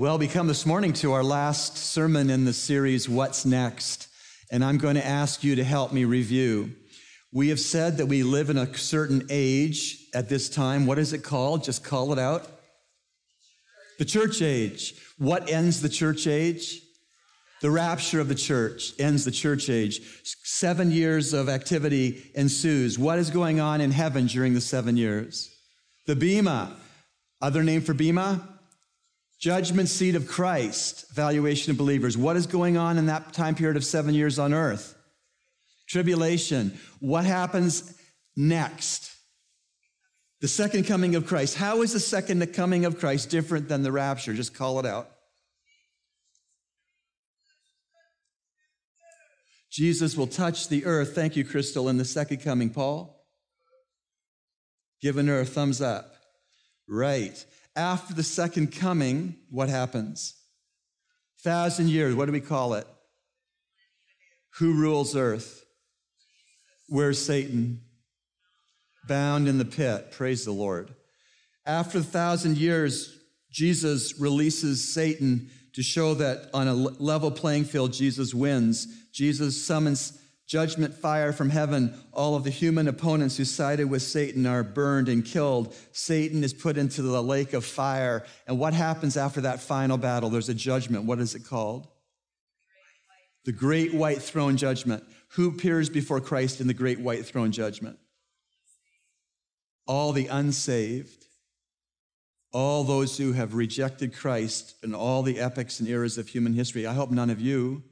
Well, we come this morning to our last sermon in the series, What's Next? And I'm going to ask you to help me review. We have said that we live in a certain age at this time. What is it called? Just call it out. The church age. What ends the church age? The rapture of the church ends the church age. Seven years of activity ensues. What is going on in heaven during the seven years? The Bema. Other name for Bema? Judgment seat of Christ, valuation of believers. What is going on in that time period of seven years on earth? Tribulation. What happens next? The second coming of Christ. How is the second coming of Christ different than the rapture? Just call it out. Jesus will touch the earth. Thank you, Crystal, in the second coming. Paul? Giving her a thumbs up. Right after the second coming, what happens? Thousand years, what do we call it? Who rules earth? Where's Satan? Bound in the pit. Praise the Lord. After a thousand years, Jesus releases Satan to show that on a level playing field, Jesus wins. Jesus summons judgment fire from heaven. All of the human opponents who sided with Satan are burned and killed. Satan is put into the lake of fire. And what happens after that final battle? There's a judgment. What is it called? The great white throne judgment. Who appears before Christ in the great white throne judgment? All the unsaved. All those who have rejected Christ in all the epochs and eras of human history. I hope none of you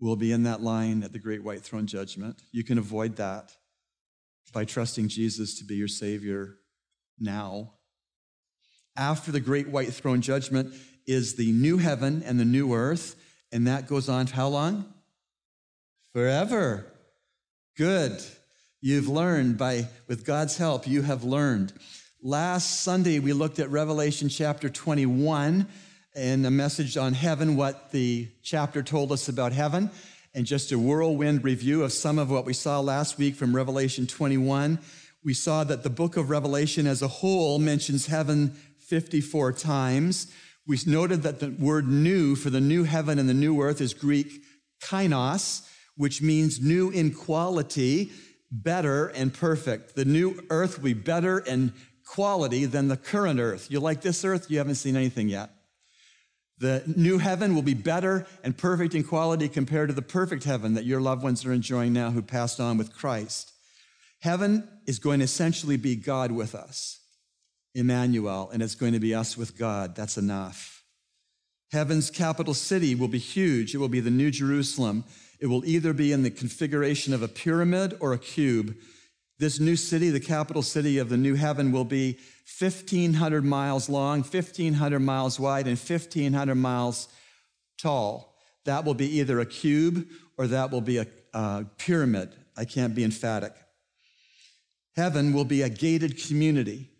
will be in that line at the great white throne judgment. You can avoid that by trusting Jesus to be your Savior now. After the great white throne judgment is the new heaven and the new earth, and that goes on how long? Forever. Good. You've learned by, with God's help, you have learned. Last Sunday, we looked at Revelation chapter 21 in a message on heaven, what the chapter told us about heaven, and just a whirlwind review of some of what we saw last week from Revelation 21. We saw that the book of Revelation as a whole mentions heaven 54 times. We noted that the word new for the new heaven and the new earth is Greek kainos, which means new in quality, better and perfect. The new earth will be better in quality than the current earth. You like this earth? You haven't seen anything yet. The new heaven will be better and perfect in quality compared to the perfect heaven that your loved ones are enjoying now who passed on with Christ. Heaven is going to essentially be God with us, Emmanuel, and it's going to be us with God. That's enough. Heaven's capital city will be huge. It will be the New Jerusalem. It will either be in the configuration of a pyramid or a cube. This new city, the capital city of the new heaven, will be 1,500 miles long, 1,500 miles wide, and 1,500 miles tall. That will be either a cube or that will be a, a pyramid. I can't be emphatic. Heaven will be a gated community,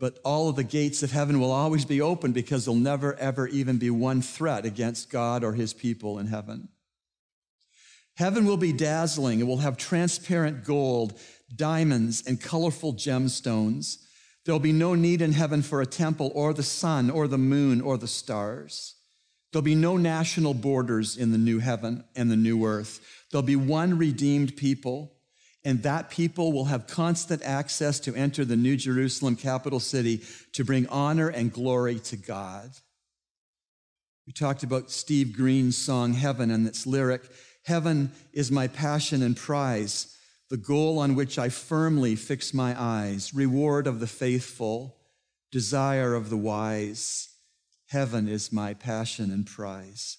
but all of the gates of heaven will always be open because there'll never, ever even be one threat against God or his people in heaven. Heaven will be dazzling. It will have transparent gold, diamonds, and colorful gemstones. There'll be no need in heaven for a temple or the sun or the moon or the stars. There'll be no national borders in the new heaven and the new earth. There'll be one redeemed people, and that people will have constant access to enter the New Jerusalem capital city to bring honor and glory to God. We talked about Steve Green's song Heaven and its lyric Heaven is my passion and prize the goal on which I firmly fix my eyes, reward of the faithful, desire of the wise. Heaven is my passion and prize.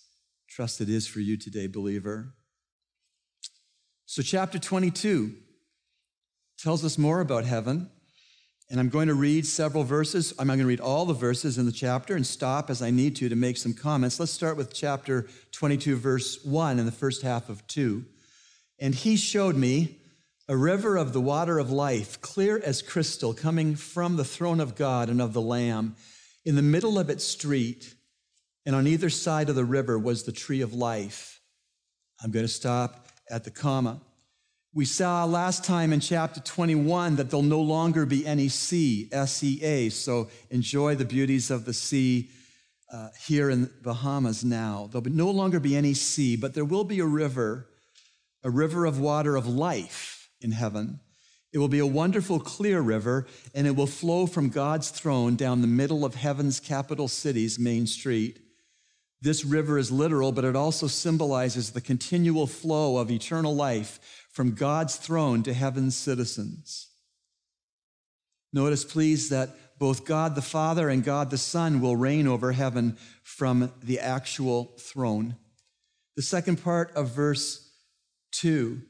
Trust it is for you today, believer. So, chapter 22 tells us more about heaven. And I'm going to read several verses. I'm not going to read all the verses in the chapter and stop as I need to to make some comments. Let's start with chapter 22, verse 1 in the first half of 2. And he showed me a river of the water of life, clear as crystal, coming from the throne of God and of the Lamb. In the middle of its street, and on either side of the river, was the tree of life. I'm going to stop at the comma. We saw last time in chapter 21 that there'll no longer be any sea, S E A. So enjoy the beauties of the sea uh, here in Bahamas now. There'll be, no longer be any sea, but there will be a river, a river of water of life in heaven. It will be a wonderful, clear river, and it will flow from God's throne down the middle of heaven's capital city's main street. This river is literal, but it also symbolizes the continual flow of eternal life from God's throne to heaven's citizens. Notice, please, that both God the Father and God the Son will reign over heaven from the actual throne. The second part of verse 2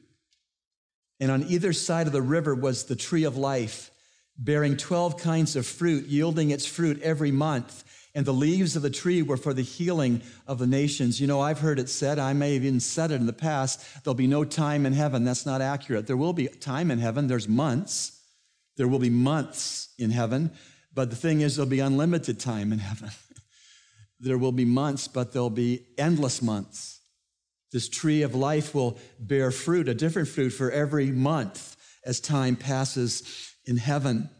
and on either side of the river was the tree of life, bearing 12 kinds of fruit, yielding its fruit every month. And the leaves of the tree were for the healing of the nations. You know, I've heard it said, I may have even said it in the past, there'll be no time in heaven. That's not accurate. There will be time in heaven, there's months. There will be months in heaven. But the thing is, there'll be unlimited time in heaven. there will be months, but there'll be endless months. This tree of life will bear fruit, a different fruit for every month as time passes in heaven.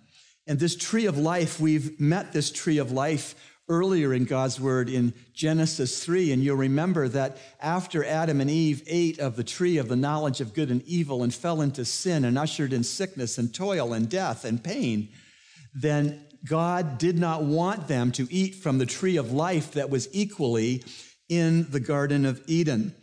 And this tree of life, we've met this tree of life earlier in God's word in Genesis 3. And you'll remember that after Adam and Eve ate of the tree of the knowledge of good and evil and fell into sin and ushered in sickness and toil and death and pain, then God did not want them to eat from the tree of life that was equally in the Garden of Eden.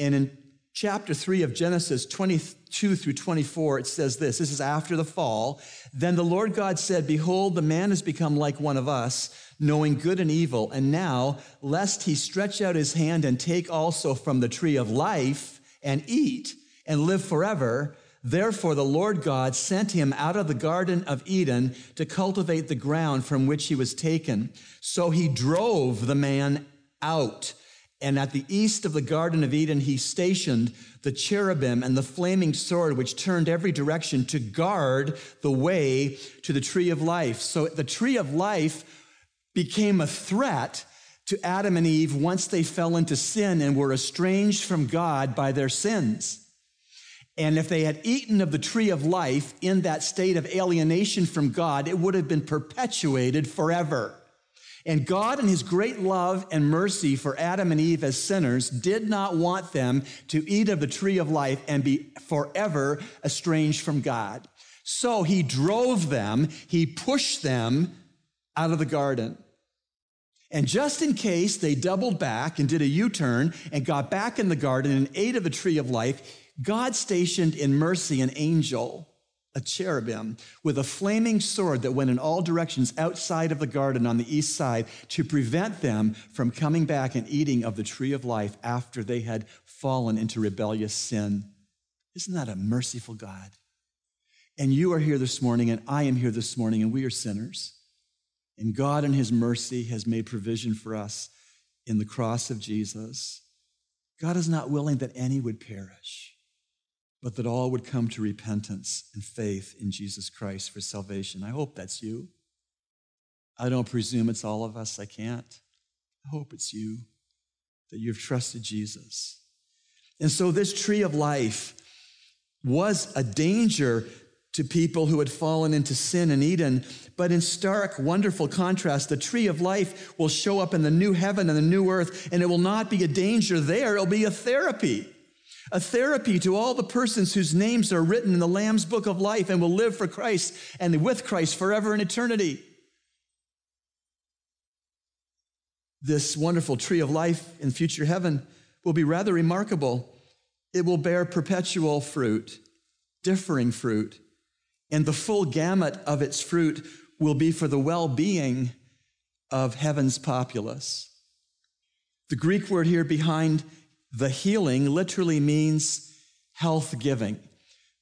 And in chapter 3 of Genesis 22 through 24, it says this this is after the fall. Then the Lord God said, Behold, the man has become like one of us, knowing good and evil. And now, lest he stretch out his hand and take also from the tree of life and eat and live forever. Therefore, the Lord God sent him out of the Garden of Eden to cultivate the ground from which he was taken. So he drove the man out. And at the east of the Garden of Eden, he stationed the cherubim and the flaming sword, which turned every direction to guard the way to the tree of life. So the tree of life became a threat to Adam and Eve once they fell into sin and were estranged from God by their sins. And if they had eaten of the tree of life in that state of alienation from God, it would have been perpetuated forever. And God, in his great love and mercy for Adam and Eve as sinners, did not want them to eat of the tree of life and be forever estranged from God. So he drove them, he pushed them out of the garden. And just in case they doubled back and did a U turn and got back in the garden and ate of the tree of life, God stationed in mercy an angel, a cherubim, with a flaming sword that went in all directions outside of the garden on the east side to prevent them from coming back and eating of the tree of life after they had fallen into rebellious sin. Isn't that a merciful God? And you are here this morning, and I am here this morning, and we are sinners. And God, in His mercy, has made provision for us in the cross of Jesus. God is not willing that any would perish but that all would come to repentance and faith in Jesus Christ for salvation. I hope that's you. I don't presume it's all of us. I can't. I hope it's you that you've trusted Jesus. And so this tree of life was a danger to people who had fallen into sin in Eden. But in stark, wonderful contrast, the tree of life will show up in the new heaven and the new earth, and it will not be a danger there, it'll be a therapy a therapy to all the persons whose names are written in the Lamb's book of life and will live for Christ and with Christ forever in eternity. This wonderful tree of life in future heaven will be rather remarkable. It will bear perpetual fruit, differing fruit, and the full gamut of its fruit will be for the well being of heaven's populace. The Greek word here behind the healing literally means health giving.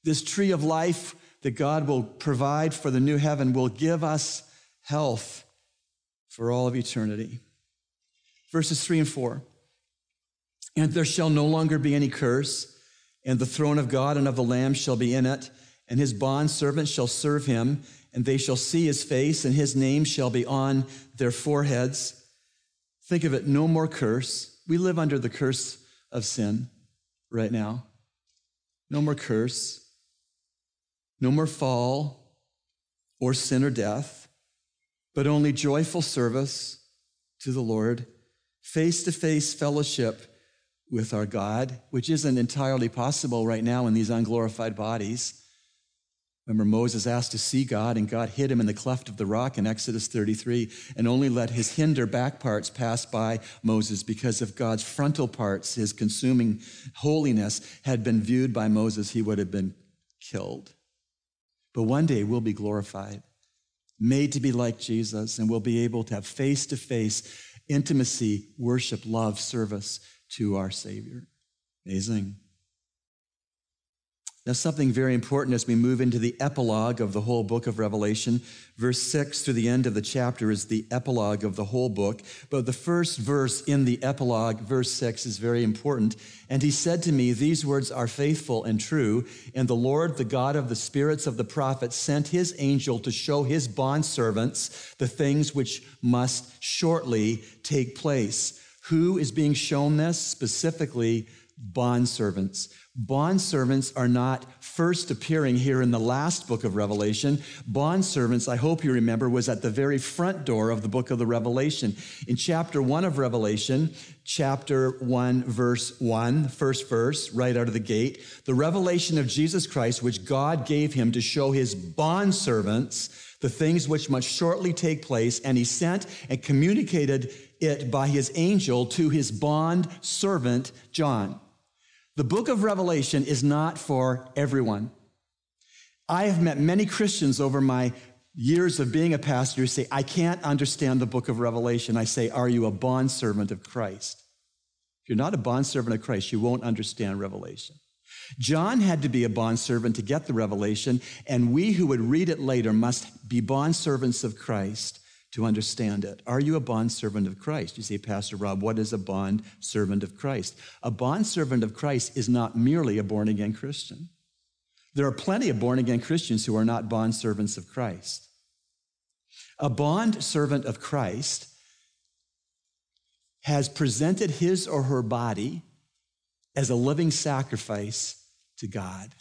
This tree of life that God will provide for the new heaven will give us health for all of eternity. Verses three and four. And there shall no longer be any curse, and the throne of God and of the Lamb shall be in it, and his bond servants shall serve him, and they shall see his face, and his name shall be on their foreheads. Think of it no more curse. We live under the curse of sin right now. No more curse. No more fall or sin or death, but only joyful service, to the Lord, face to face fellowship with our God, which isn't entirely possible right now in these unglorified bodies. Remember, Moses asked to see God, and God hid him in the cleft of the rock in Exodus 33 and only let his hinder back parts pass by Moses because if God's frontal parts, his consuming holiness, had been viewed by Moses, he would have been killed. But one day we'll be glorified, made to be like Jesus, and we'll be able to have face to face intimacy, worship, love, service to our Savior. Amazing. Now, something very important as we move into the epilogue of the whole book of Revelation. Verse 6 through the end of the chapter is the epilogue of the whole book. But the first verse in the epilogue, verse 6, is very important. And he said to me, These words are faithful and true. And the Lord, the God of the spirits of the prophets, sent his angel to show his bondservants the things which must shortly take place. Who is being shown this? Specifically, bondservants. Bondservants are not first appearing here in the last book of Revelation. Bondservants, I hope you remember, was at the very front door of the book of the Revelation. In chapter one of Revelation, chapter one, verse one, first verse, right out of the gate, the revelation of Jesus Christ, which God gave him to show his bondservants the things which must shortly take place, and he sent and communicated it by his angel to his bond servant John. The book of Revelation is not for everyone. I have met many Christians over my years of being a pastor who say, I can't understand the book of Revelation. I say, Are you a bondservant of Christ? If you're not a bondservant of Christ, you won't understand Revelation. John had to be a bondservant to get the revelation, and we who would read it later must be bondservants of Christ to understand it. Are you a bondservant of Christ? You say, Pastor Rob, what is a bond servant of Christ? A bondservant of Christ is not merely a born again Christian. There are plenty of born again Christians who are not bondservants of Christ. A bond servant of Christ has presented his or her body as a living sacrifice to God.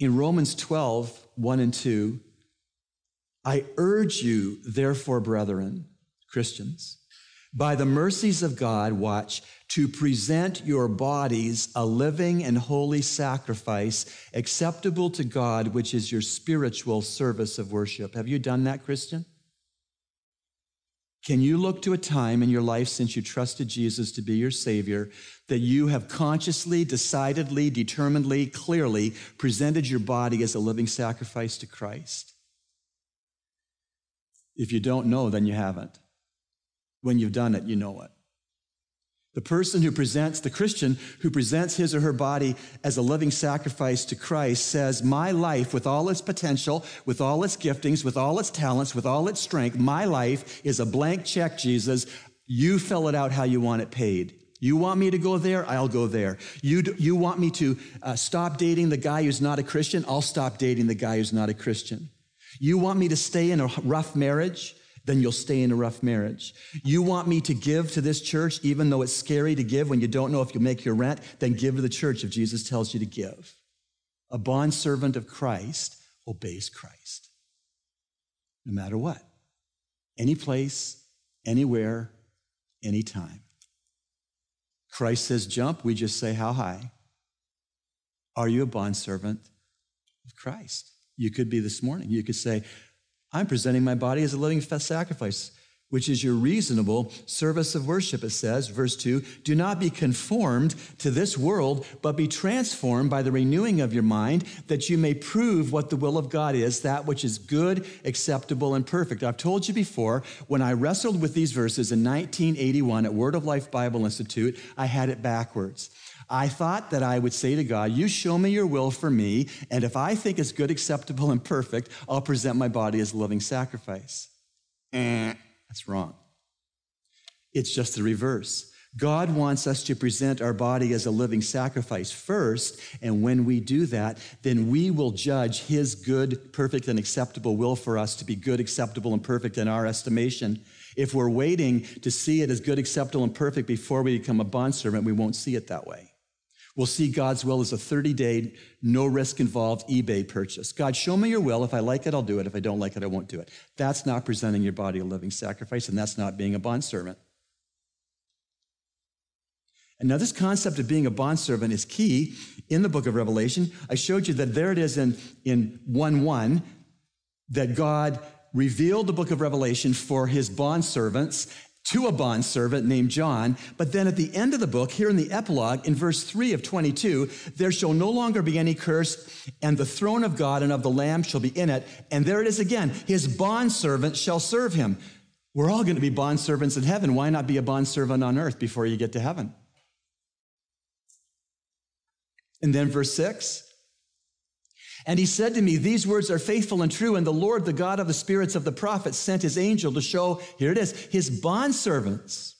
In Romans 12, 1 and 2, I urge you, therefore, brethren, Christians, by the mercies of God, watch, to present your bodies a living and holy sacrifice acceptable to God, which is your spiritual service of worship. Have you done that, Christian? Can you look to a time in your life since you trusted Jesus to be your Savior that you have consciously, decidedly, determinedly, clearly presented your body as a living sacrifice to Christ? If you don't know, then you haven't. When you've done it, you know it. The person who presents, the Christian who presents his or her body as a living sacrifice to Christ says, My life, with all its potential, with all its giftings, with all its talents, with all its strength, my life is a blank check, Jesus. You fill it out how you want it paid. You want me to go there? I'll go there. You, you want me to uh, stop dating the guy who's not a Christian? I'll stop dating the guy who's not a Christian. You want me to stay in a rough marriage? Then you'll stay in a rough marriage. You want me to give to this church, even though it's scary to give when you don't know if you'll make your rent? Then give to the church if Jesus tells you to give. A bondservant of Christ obeys Christ, no matter what. Any place, anywhere, anytime. Christ says jump, we just say how high. Are you a bondservant of Christ? You could be this morning. You could say, I'm presenting my body as a living sacrifice, which is your reasonable service of worship. It says, verse 2 Do not be conformed to this world, but be transformed by the renewing of your mind, that you may prove what the will of God is, that which is good, acceptable, and perfect. I've told you before, when I wrestled with these verses in 1981 at Word of Life Bible Institute, I had it backwards. I thought that I would say to God, You show me your will for me, and if I think it's good, acceptable, and perfect, I'll present my body as a living sacrifice. Eh, that's wrong. It's just the reverse. God wants us to present our body as a living sacrifice first, and when we do that, then we will judge His good, perfect, and acceptable will for us to be good, acceptable, and perfect in our estimation. If we're waiting to see it as good, acceptable, and perfect before we become a bondservant, we won't see it that way. Will see God's will as a 30 day, no risk involved eBay purchase. God, show me your will. If I like it, I'll do it. If I don't like it, I won't do it. That's not presenting your body a living sacrifice, and that's not being a bondservant. And now, this concept of being a bondservant is key in the book of Revelation. I showed you that there it is in, in 1 1 that God revealed the book of Revelation for his bondservants to a bondservant named John. But then at the end of the book, here in the epilogue, in verse 3 of 22, there shall no longer be any curse, and the throne of God and of the Lamb shall be in it. And there it is again his bondservant shall serve him. We're all going to be bondservants in heaven. Why not be a bondservant on earth before you get to heaven? And then verse 6 and he said to me, These words are faithful and true. And the Lord, the God of the spirits of the prophets, sent his angel to show, here it is, his bondservants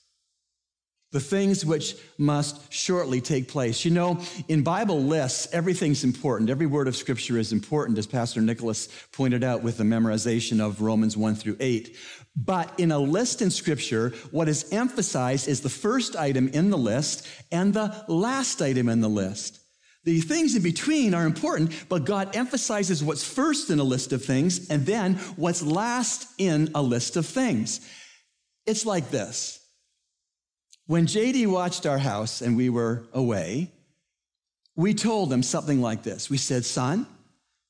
the things which must shortly take place. You know, in Bible lists, everything's important. Every word of scripture is important, as Pastor Nicholas pointed out with the memorization of Romans 1 through 8. But in a list in scripture, what is emphasized is the first item in the list and the last item in the list. The things in between are important, but God emphasizes what's first in a list of things and then what's last in a list of things. It's like this. When JD watched our house and we were away, we told him something like this. We said, Son,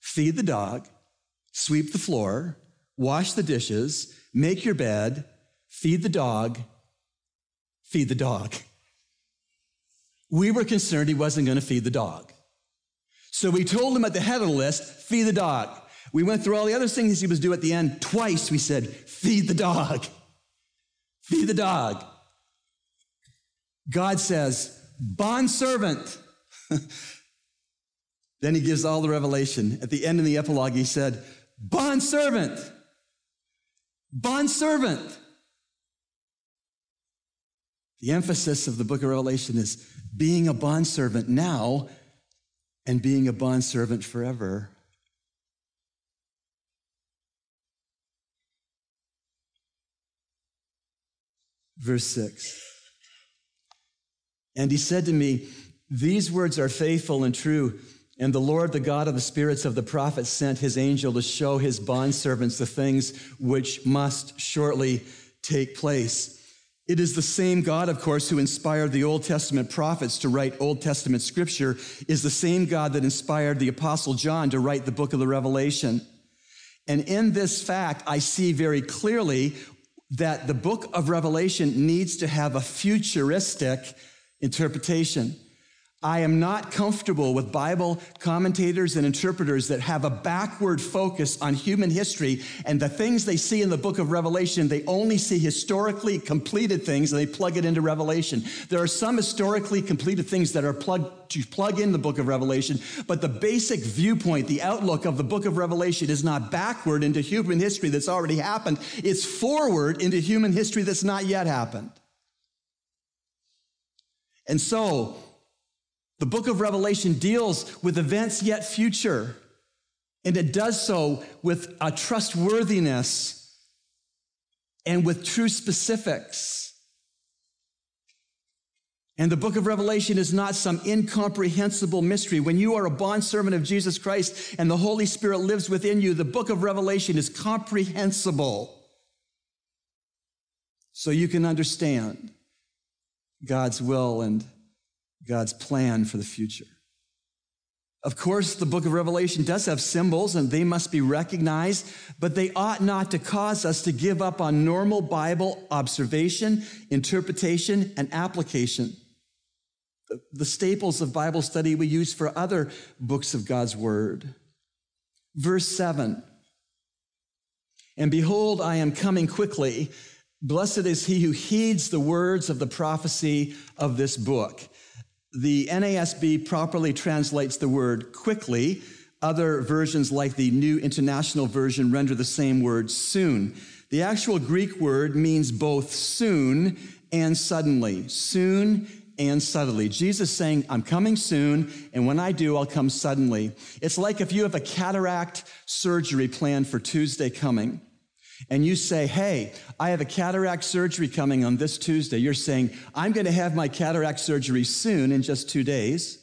feed the dog, sweep the floor, wash the dishes, make your bed, feed the dog, feed the dog we were concerned he wasn't going to feed the dog. So we told him at the head of the list, feed the dog. We went through all the other things he was due at the end. Twice we said, feed the dog. Feed the dog. God says, bond servant. then he gives all the revelation. At the end of the epilogue, he said, bond servant. Bond servant. The emphasis of the book of Revelation is being a bondservant now and being a bondservant forever. Verse 6. And he said to me, These words are faithful and true. And the Lord, the God of the spirits of the prophets, sent his angel to show his bondservants the things which must shortly take place. It is the same God, of course, who inspired the Old Testament prophets to write Old Testament scripture, is the same God that inspired the Apostle John to write the book of the Revelation. And in this fact, I see very clearly that the book of Revelation needs to have a futuristic interpretation. I am not comfortable with Bible commentators and interpreters that have a backward focus on human history and the things they see in the book of Revelation, they only see historically completed things and they plug it into Revelation. There are some historically completed things that are plugged to plug in the book of Revelation, but the basic viewpoint, the outlook of the book of Revelation is not backward into human history that's already happened. It's forward into human history that's not yet happened. And so, the book of Revelation deals with events yet future, and it does so with a trustworthiness and with true specifics. And the book of Revelation is not some incomprehensible mystery. When you are a bondservant of Jesus Christ and the Holy Spirit lives within you, the book of Revelation is comprehensible. So you can understand God's will and God's plan for the future. Of course, the book of Revelation does have symbols and they must be recognized, but they ought not to cause us to give up on normal Bible observation, interpretation, and application. The staples of Bible study we use for other books of God's Word. Verse 7 And behold, I am coming quickly. Blessed is he who heeds the words of the prophecy of this book. The NASB properly translates the word quickly. Other versions, like the New International Version, render the same word soon. The actual Greek word means both soon and suddenly. Soon and suddenly. Jesus saying, I'm coming soon, and when I do, I'll come suddenly. It's like if you have a cataract surgery planned for Tuesday coming and you say, Hey, I have a cataract surgery coming on this Tuesday, you're saying, I'm going to have my cataract surgery soon in just two days.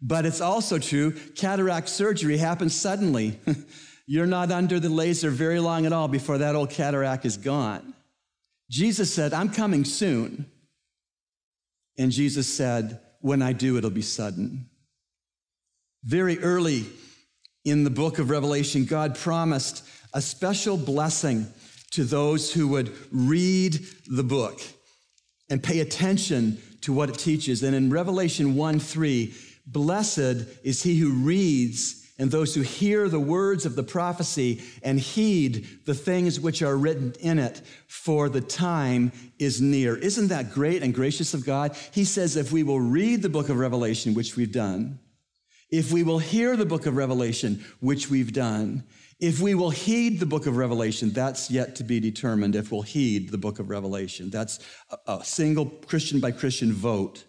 But it's also true, cataract surgery happens suddenly. You're not under the laser very long at all before that old cataract is gone. Jesus said, I'm coming soon. And Jesus said, When I do, it'll be sudden. Very early in the book of Revelation, God promised a special blessing to those who would read the book and pay attention to what it teaches. And in Revelation 1 3, blessed is he who reads and those who hear the words of the prophecy and heed the things which are written in it, for the time is near. Isn't that great and gracious of God? He says, if we will read the book of Revelation, which we've done, if we will hear the book of Revelation, which we've done, if we will heed the book of Revelation, that's yet to be determined if we'll heed the book of Revelation. That's a, single Christian by Christian vote.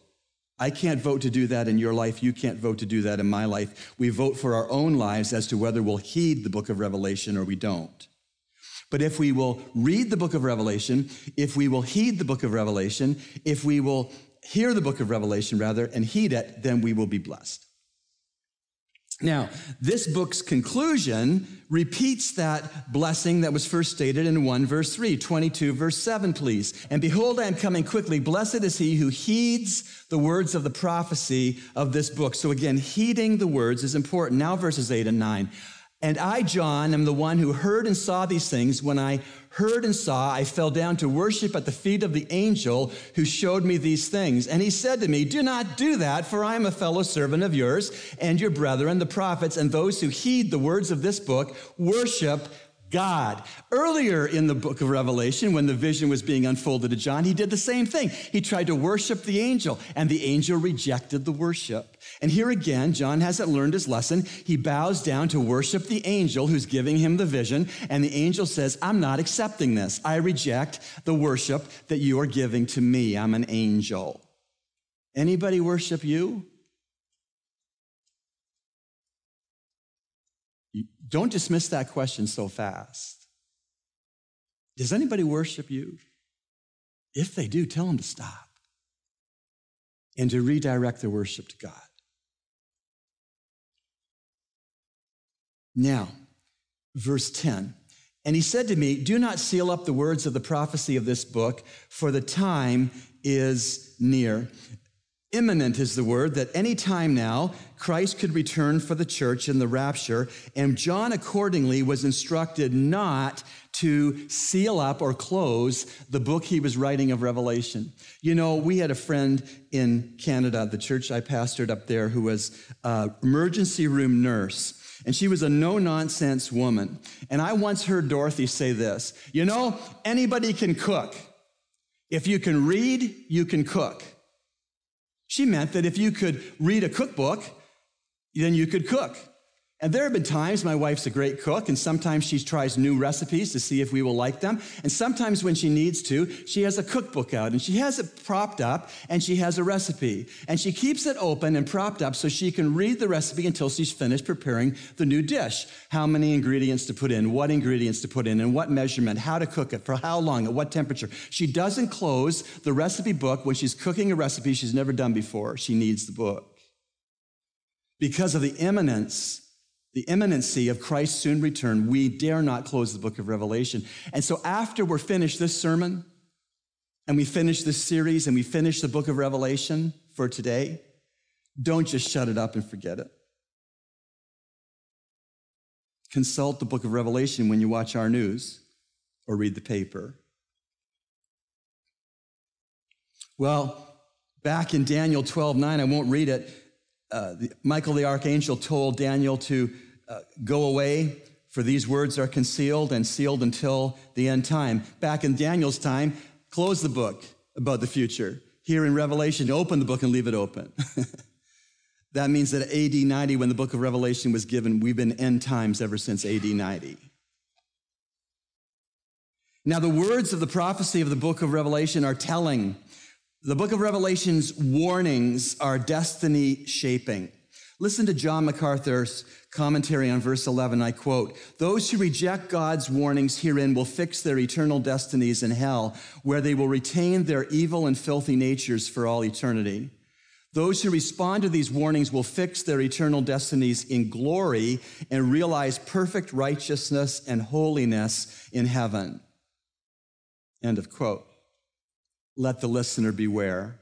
I can't vote to do that in your life. You can't vote to do that in my life. We vote for our own lives as to whether we'll heed the book of Revelation or we don't. But if we will read the book of Revelation, if we will heed the book of Revelation, if we will hear the book of Revelation rather and heed it, then we will be blessed. Now, this book's conclusion repeats that blessing that was first stated in 1 verse 3, 22 verse 7, please. And behold, I am coming quickly. Blessed is he who heeds the words of the prophecy of this book. So again, heeding the words is important. Now verses 8 and 9. And I, John, am the one who heard and saw these things. When I heard and saw, I fell down to worship at the feet of the angel who showed me these things. And he said to me, Do not do that, for I am a fellow servant of yours and your brethren, the prophets, and those who heed the words of this book. Worship God. Earlier in the book of Revelation, when the vision was being unfolded to John, he did the same thing. He tried to worship the angel, and the angel rejected the worship. And here again, John hasn't learned his lesson. He bows down to worship the angel who's giving him the vision, and the angel says, I'm not accepting this. I reject the worship that you are giving to me. I'm an angel. Anybody worship you? Don't dismiss that question so fast. Does anybody worship you? If they do, tell them to stop and to redirect their worship to God. Now, verse 10. And he said to me, Do not seal up the words of the prophecy of this book, for the time is near. Imminent is the word that any time now Christ could return for the church in the rapture, and John accordingly was instructed not to seal up or close the book he was writing of Revelation. You know, we had a friend in Canada, the church I pastored up there, who was emergency room nurse. And she was a no nonsense woman. And I once heard Dorothy say this You know, anybody can cook. If you can read, you can cook. She meant that if you could read a cookbook, then you could cook. And there have been times my wife's a great cook, and sometimes she tries new recipes to see if we will like them. And sometimes when she needs to, she has a cookbook out and she has it propped up and she has a recipe. And she keeps it open and propped up so she can read the recipe until she's finished preparing the new dish. How many ingredients to put in, what ingredients to put in, and what measurement, how to cook it, for how long, at what temperature. She doesn't close the recipe book when she's cooking a recipe she's never done before. She needs the book. Because of the imminence the imminency of Christ's soon return, we dare not close the book of Revelation. And so, after we're finished this sermon, and we finish this series, and we finish the book of Revelation for today, don't just shut it up and forget it. Consult the book of Revelation when you watch our news or read the paper. Well, back in Daniel 12 9, I won't read it. Uh, Michael the archangel told Daniel to go away, for these words are concealed and sealed until the end time. Back in Daniel's time, close the book about the future. Here in Revelation, open the book and leave it open. that means that AD 90, when the book of Revelation was given, we've been end times ever since AD 90. Now, the words of the prophecy of the book of Revelation are telling. The book of Revelation's warnings are destiny shaping. Listen to John MacArthur's commentary on verse 11. I quote, Those who reject God's warnings herein will fix their eternal destinies in hell, where they will retain their evil and filthy natures for all eternity. Those who respond to these warnings will fix their eternal destinies in glory and realize perfect righteousness and holiness in heaven. End of quote. Let the listener beware.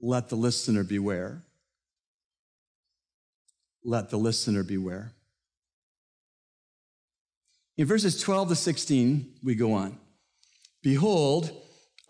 Let the listener beware. Let the listener beware. In verses 12 to 16, we go on. Behold,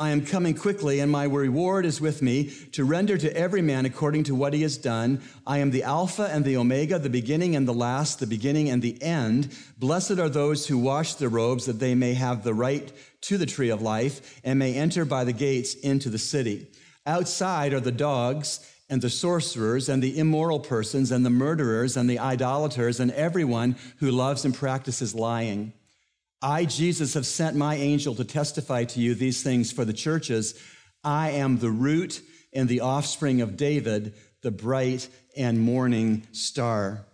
I am coming quickly, and my reward is with me to render to every man according to what he has done. I am the Alpha and the Omega, the beginning and the last, the beginning and the end. Blessed are those who wash their robes that they may have the right to the tree of life and may enter by the gates into the city. Outside are the dogs and the sorcerers and the immoral persons and the murderers and the idolaters and everyone who loves and practices lying. I, Jesus, have sent my angel to testify to you these things for the churches. I am the root and the offspring of David, the bright and morning star.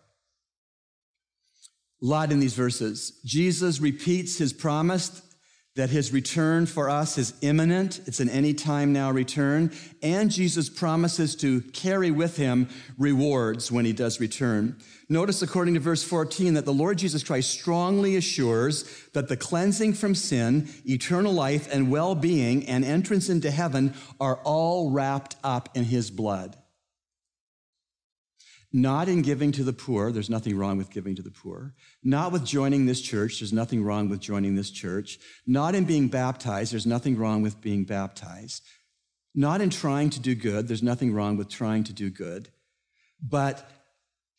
A lot in these verses. Jesus repeats his promise that his return for us is imminent. It's an anytime now return. And Jesus promises to carry with him rewards when he does return. Notice, according to verse 14, that the Lord Jesus Christ strongly assures that the cleansing from sin, eternal life, and well being and entrance into heaven are all wrapped up in his blood. Not in giving to the poor, there's nothing wrong with giving to the poor. Not with joining this church, there's nothing wrong with joining this church. Not in being baptized, there's nothing wrong with being baptized. Not in trying to do good, there's nothing wrong with trying to do good. But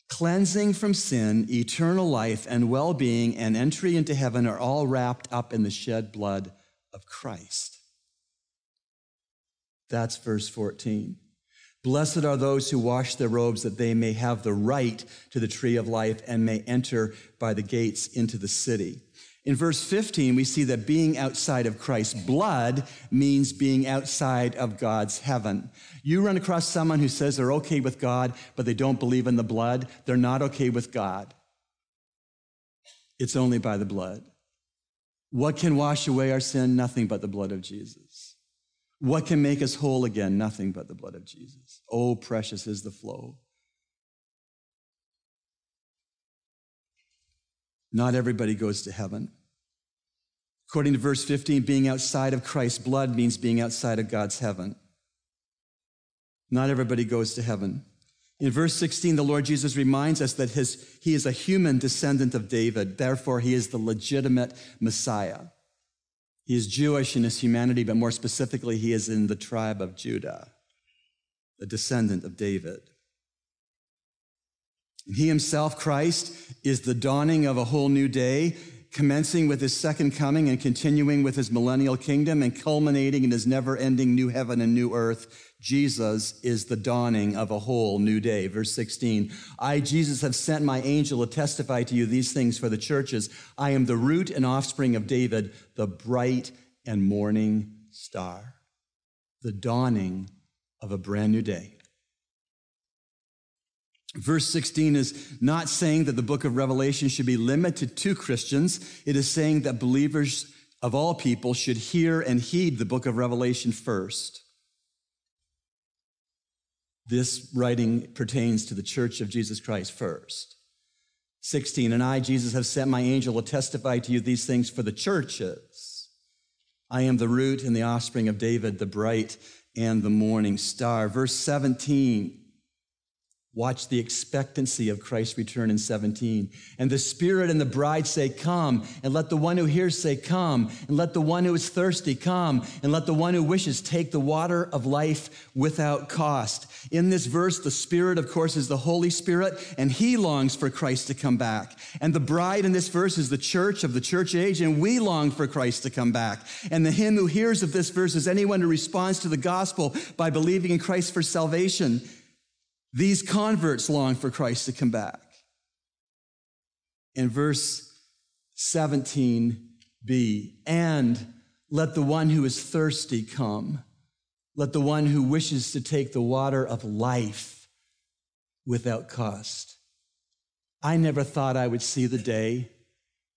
cleansing from sin, eternal life, and well being and entry into heaven are all wrapped up in the shed blood of Christ. That's verse 14. Blessed are those who wash their robes that they may have the right to the tree of life and may enter by the gates into the city. In verse 15, we see that being outside of Christ's blood means being outside of God's heaven. You run across someone who says they're okay with God, but they don't believe in the blood. They're not okay with God. It's only by the blood. What can wash away our sin? Nothing but the blood of Jesus. What can make us whole again? Nothing but the blood of Jesus. Oh, precious is the flow. Not everybody goes to heaven. According to verse 15, being outside of Christ's blood means being outside of God's heaven. Not everybody goes to heaven. In verse 16, the Lord Jesus reminds us that his, he is a human descendant of David. Therefore, he is the legitimate Messiah. He is Jewish in his humanity, but more specifically, he is in the tribe of Judah, a descendant of David. He himself, Christ, is the dawning of a whole new day, commencing with his second coming and continuing with his millennial kingdom and culminating in his never ending new heaven and new earth Jesus is the dawning of a whole new day. Verse 16, I, Jesus, have sent my angel to testify to you these things for the churches. I am the root and offspring of David, the bright and morning star, the dawning of a brand new day. Verse 16 is not saying that the book of Revelation should be limited to Christians. It is saying that believers of all people should hear and heed the book of Revelation first. This writing pertains to the church of Jesus Christ first. 16, and I, Jesus, have sent my angel to testify to you these things for the churches. I am the root and the offspring of David, the bright and the morning star. Verse 17, Watch the expectancy of Christ's return in 17. And the Spirit and the bride say, Come. And let the one who hears say, Come. And let the one who is thirsty come. And let the one who wishes take the water of life without cost. In this verse, the Spirit, of course, is the Holy Spirit, and He longs for Christ to come back. And the bride in this verse is the church of the church age, and we long for Christ to come back. And the him who hears of this verse is anyone who responds to the gospel by believing in Christ for salvation. These converts long for Christ to come back. In verse 17b, and let the one who is thirsty come. Let the one who wishes to take the water of life without cost. I never thought I would see the day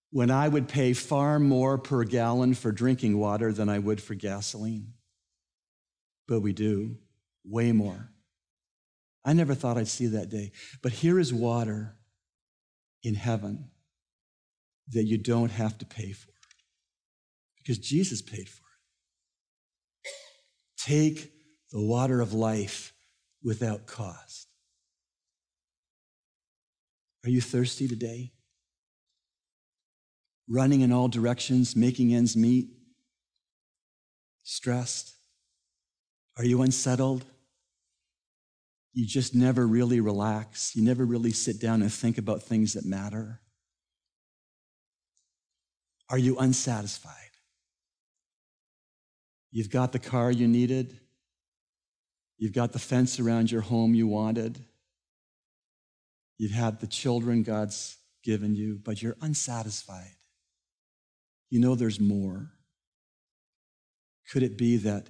when I would pay far more per gallon for drinking water than I would for gasoline. But we do. way more. I never thought I'd see that day. But here is water in heaven that you don't have to pay for because Jesus paid for it. Take the water of life without cost. Are you thirsty today? Running in all directions, making ends meet? Stressed? Are you unsettled? You just never really relax. You never really sit down and think about things that matter. Are you unsatisfied? You've got the car you needed. You've got the fence around your home you wanted. You've had the children God's given you, but you're unsatisfied. You know there's more. Could it be that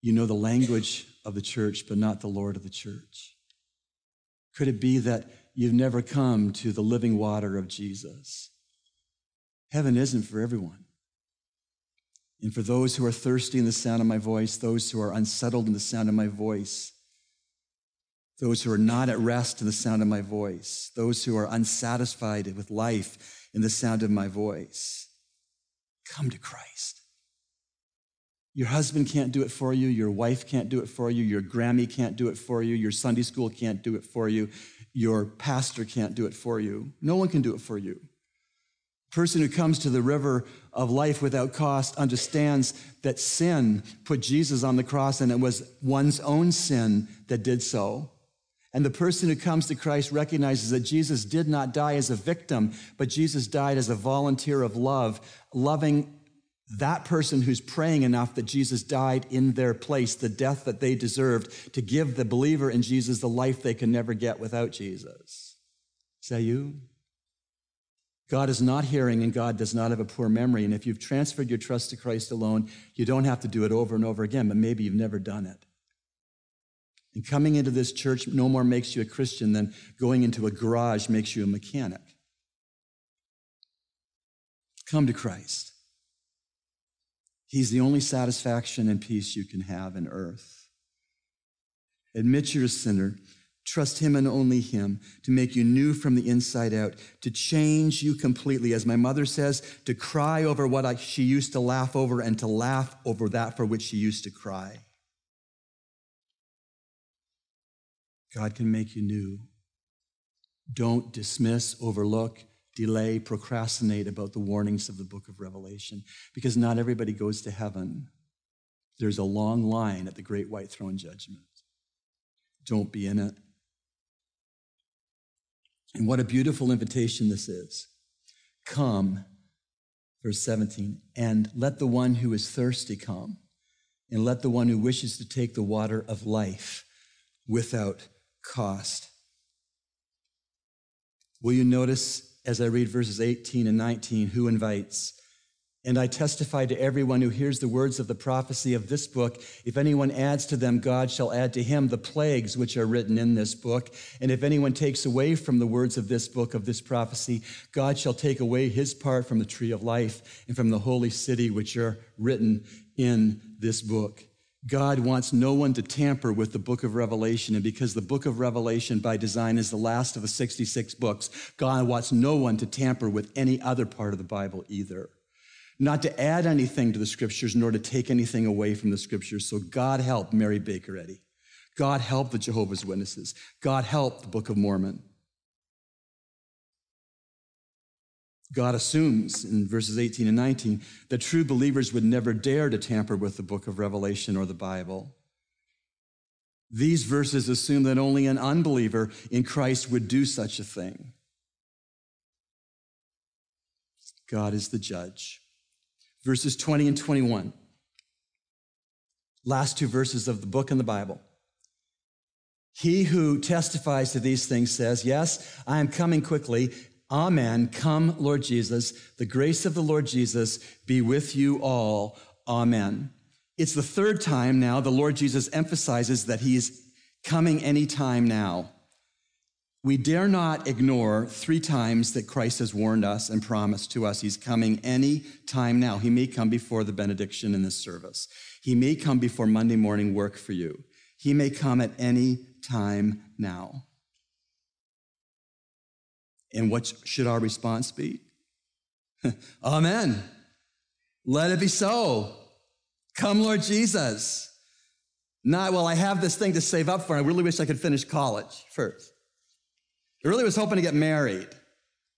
you know the language of the church, but not the Lord of the church? Could it be that you've never come to the living water of Jesus? Heaven isn't for everyone. And for those who are thirsty in the sound of my voice, those who are unsettled in the sound of my voice, those who are not at rest in the sound of my voice, those who are unsatisfied with life in the sound of my voice, come to Christ. Your husband can't do it for you. Your wife can't do it for you. Your Grammy can't do it for you. Your Sunday school can't do it for you. Your pastor can't do it for you. No one can do it for you person who comes to the river of life without cost understands that sin put Jesus on the cross and it was one's own sin that did so. And the person who comes to Christ recognizes that Jesus did not die as a victim, but Jesus died as a volunteer of love, loving that person who's praying enough that Jesus died in their place, the death that they deserved, to give the believer in Jesus the life they can never get without Jesus. That you? God is not hearing and God does not have a poor memory. And if you've transferred your trust to Christ alone, you don't have to do it over and over again, but maybe you've never done it. And coming into this church no more makes you a Christian than going into a garage makes you a mechanic. Come to Christ. He's the only satisfaction and peace you can have in earth. Admit you're a sinner Trust Him and only Him to make you new from the inside out, to change you completely. As my mother says, to cry over what I, she used to laugh over and to laugh over that for which she used to cry. God can make you new. Don't dismiss, overlook, delay, procrastinate about the warnings of the book of Revelation because not everybody goes to heaven. There's a long line at the great white throne judgment. Don't be in it. And what a beautiful invitation this is. Come, verse 17, and let the one who is thirsty come, and let the one who wishes to take the water of life without cost. Will you notice as I read verses 18 and 19 who invites? And I testify to everyone who hears the words of the prophecy of this book. If anyone adds to them, God shall add to him the plagues which are written in this book. And if anyone takes away from the words of this book, of this prophecy, God shall take away his part from the tree of life and from the holy city which are written in this book. God wants no one to tamper with the book of Revelation. And because the book of Revelation by design is the last of the 66 books, God wants no one to tamper with any other part of the Bible either not to add anything to the scriptures nor to take anything away from the scriptures. So God help Mary Baker Eddy. God help the Jehovah's Witnesses. God help the Book of Mormon. God assumes in verses 18 and 19 that true believers would never dare to tamper with the book of Revelation or the Bible. These verses assume that only an unbeliever in Christ would do such a thing. God is the judge verses 20 and 21. Last two verses of the book in the Bible. He who testifies to these things says, Yes, I am coming quickly. Amen. Come, Lord Jesus. The grace of the Lord Jesus be with you all. Amen. It's the third time now the Lord Jesus emphasizes that he is coming anytime now. we dare not ignore three times that Christ has warned us and promised to us he's coming any time now. He may come before the benediction in this service. He may come before Monday morning work for you. He may come at any time now. And what should our response be? Amen. Let it be so. Come, Lord Jesus. Not, well, I have this thing to save up for. I really wish I could finish college first. I really was hoping to get married.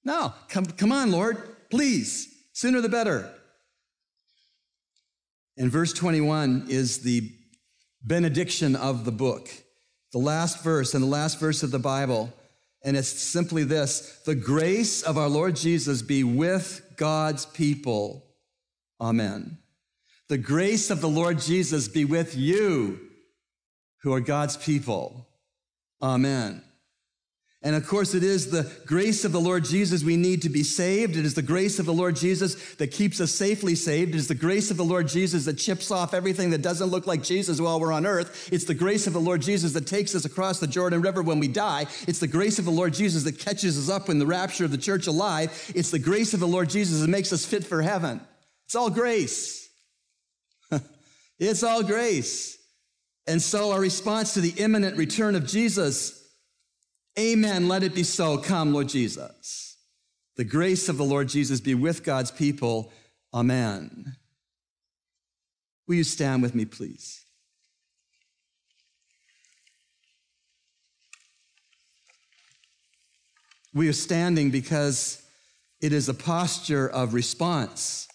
No, come, come on, Lord, please. Sooner the better. And verse 21 is the benediction of the book, the last verse and the last verse of the Bible. And it's simply this the grace of our Lord Jesus be with God's people. Amen. The grace of the Lord Jesus be with you who are God's people. Amen. And of course, it is the grace of the Lord Jesus we need to be saved. It is the grace of the Lord Jesus that keeps us safely saved. It is the grace of the Lord Jesus that chips off everything that doesn't look like Jesus while we're on earth. It's the grace of the Lord Jesus that takes us across the Jordan River when we die. It's the grace of the Lord Jesus that catches us up in the rapture of the church alive. It's the grace of the Lord Jesus that makes us fit for heaven. It's all grace. it's all grace. And so our response to the imminent return of Jesus Amen. Let it be so. Come, Lord Jesus. The grace of the Lord Jesus be with God's people. Amen. Will you stand with me, please? We are standing because it is a posture of response.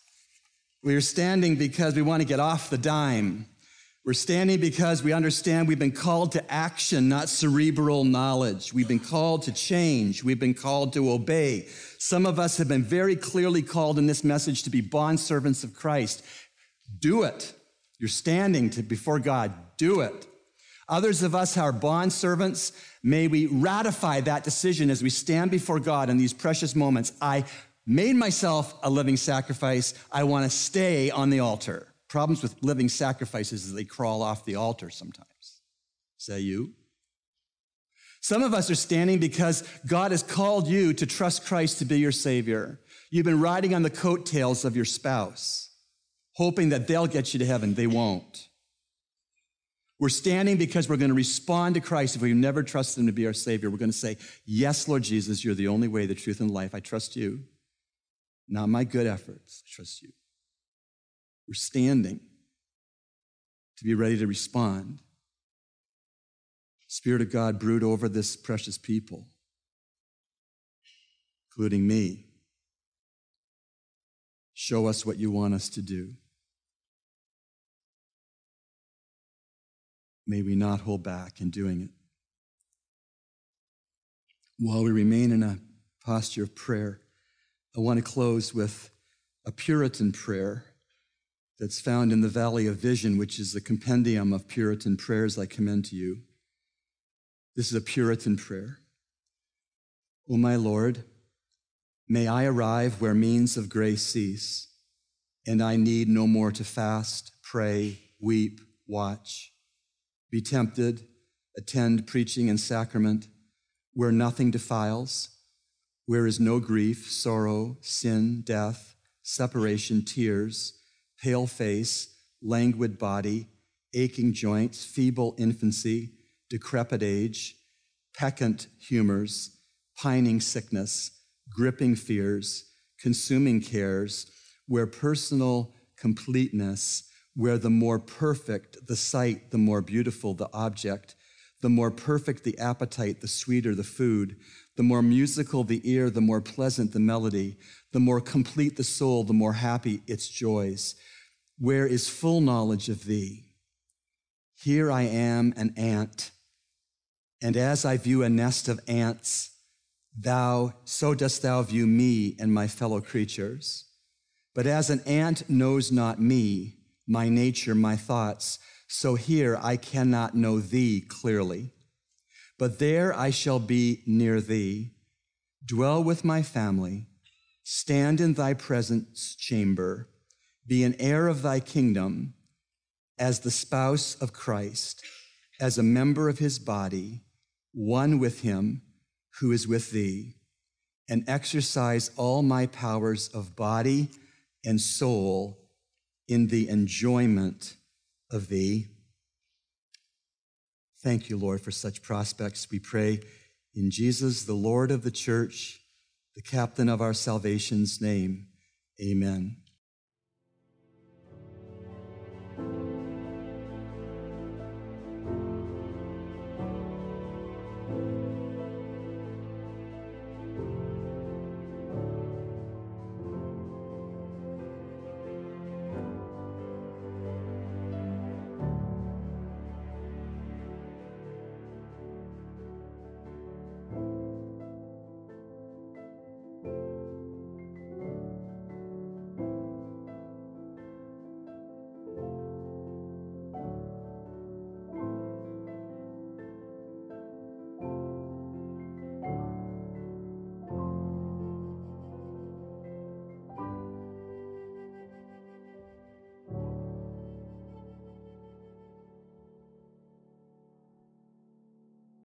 We are standing because we want to get off the dime. We're standing because we understand we've been called to action, not cerebral knowledge. We've been called to change. We've been called to obey. Some of us have been very clearly called in this message to be bondservants of Christ. Do it. You're standing to, before God. Do it. Others of us are bondservants. May we ratify that decision as we stand before God in these precious moments. I made myself a living sacrifice. I want to stay on the altar. Problems with living sacrifices is they crawl off the altar sometimes. Say you? Some of us are standing because God has called you to trust Christ to be your Savior. You've been riding on the coattails of your spouse, hoping that they'll get you to heaven. They won't. We're standing because we're going to respond to Christ if we've never trusted Him to be our Savior. We're going to say, Yes, Lord Jesus, you're the only way, the truth, and life. I trust you. Not my good efforts. I trust you. We're standing to be ready to respond. Spirit of God, brood over this precious people, including me. Show us what you want us to do. May we not hold back in doing it. While we remain in a posture of prayer, I want to close with a Puritan prayer that's found in the Valley of Vision, which is the compendium of Puritan prayers I commend to you. This is a Puritan prayer. O my Lord, may I arrive where means of grace cease, and I need no more to fast, pray, weep, watch, be tempted, attend preaching and sacrament, where nothing defiles, where is no grief, sorrow, sin, death, separation, tears pale face, languid body, aching joints, feeble infancy, decrepit age, peccant humors, pining sickness, gripping fears, consuming cares, where personal completeness, where the more perfect the sight, the more beautiful the object, the more perfect the appetite, the sweeter the food, the more musical the ear, the more pleasant the melody, the more complete the soul, the more happy its joys where is full knowledge of thee. Here I am an ant, and as I view a nest of ants, thou, so dost thou view me and my fellow creatures. But as an ant knows not me, my nature, my thoughts, so here I cannot know thee clearly. But there I shall be near thee, dwell with my family, stand in thy presence chamber, be an heir of thy kingdom as the spouse of Christ, as a member of his body, one with him, who is with thee, and exercise all my powers of body and soul in the enjoyment of thee. Thank you, Lord, for such prospects. We pray in Jesus, the Lord of the church, the captain of our salvation's name. Amen.